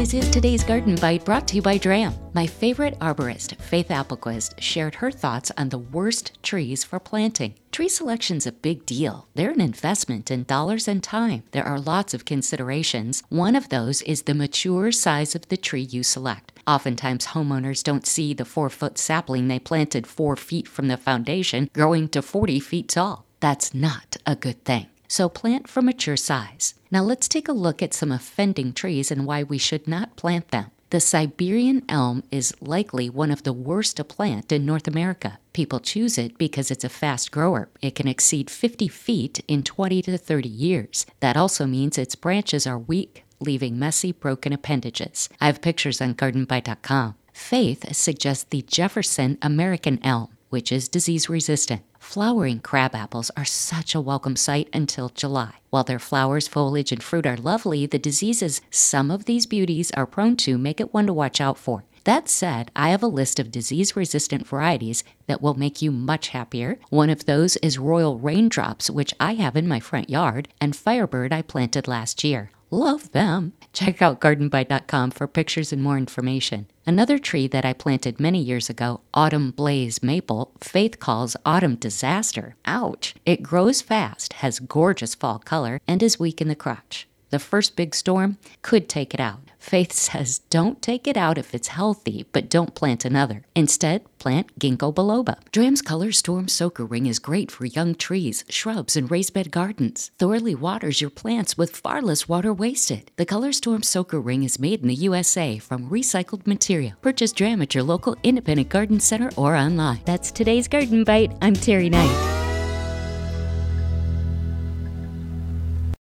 This is today's Garden Bite brought to you by Dramm. My favorite arborist, Faith Appelquist, shared her thoughts on the worst trees for planting. Tree selection's a big deal. They're an investment in dollars and time. There are lots of considerations. One of those is the mature size of the tree you select. Oftentimes, homeowners don't see the four foot sapling they planted four feet from the foundation growing to 40 feet tall. That's not a good thing. So plant for mature size. Now let's take a look at some offending trees and why we should not plant them. The Siberian elm is likely one of the worst to plant in North America. People choose it because it's a fast grower. It can exceed 50 feet in 20 to 30 years. That also means its branches are weak, leaving messy, broken appendages. I have pictures on gardenbite.com. Faith suggests the Jefferson American elm, which is disease resistant. Flowering crab apples are such a welcome sight until July. While their flowers, foliage, and fruit are lovely, the diseases some of these beauties are prone to make it one to watch out for. That said, I have a list of disease resistant varieties that will make you much happier. One of those is Royal Raindrops, which I have in my front yard, and Firebird I planted last year. Love them. Check out gardenbite.com for pictures and more information. Another tree that I planted many years ago, Autumn Blaze Maple, Faith calls Autumn Disaster. Ouch! It grows fast, has gorgeous fall color, and is weak in the crotch. The first big storm could take it out. Faith says don't take it out if it's healthy, but don't plant another. Instead, plant ginkgo biloba. Dramm's Color Storm Soaker Ring is great for young trees, shrubs, and raised bed gardens. Thoroughly waters your plants with far less water wasted. The Color Storm Soaker Ring is made in the USA from recycled material. Purchase Dram at your local independent garden center or online. That's today's Garden Bite. I'm Teri Knight.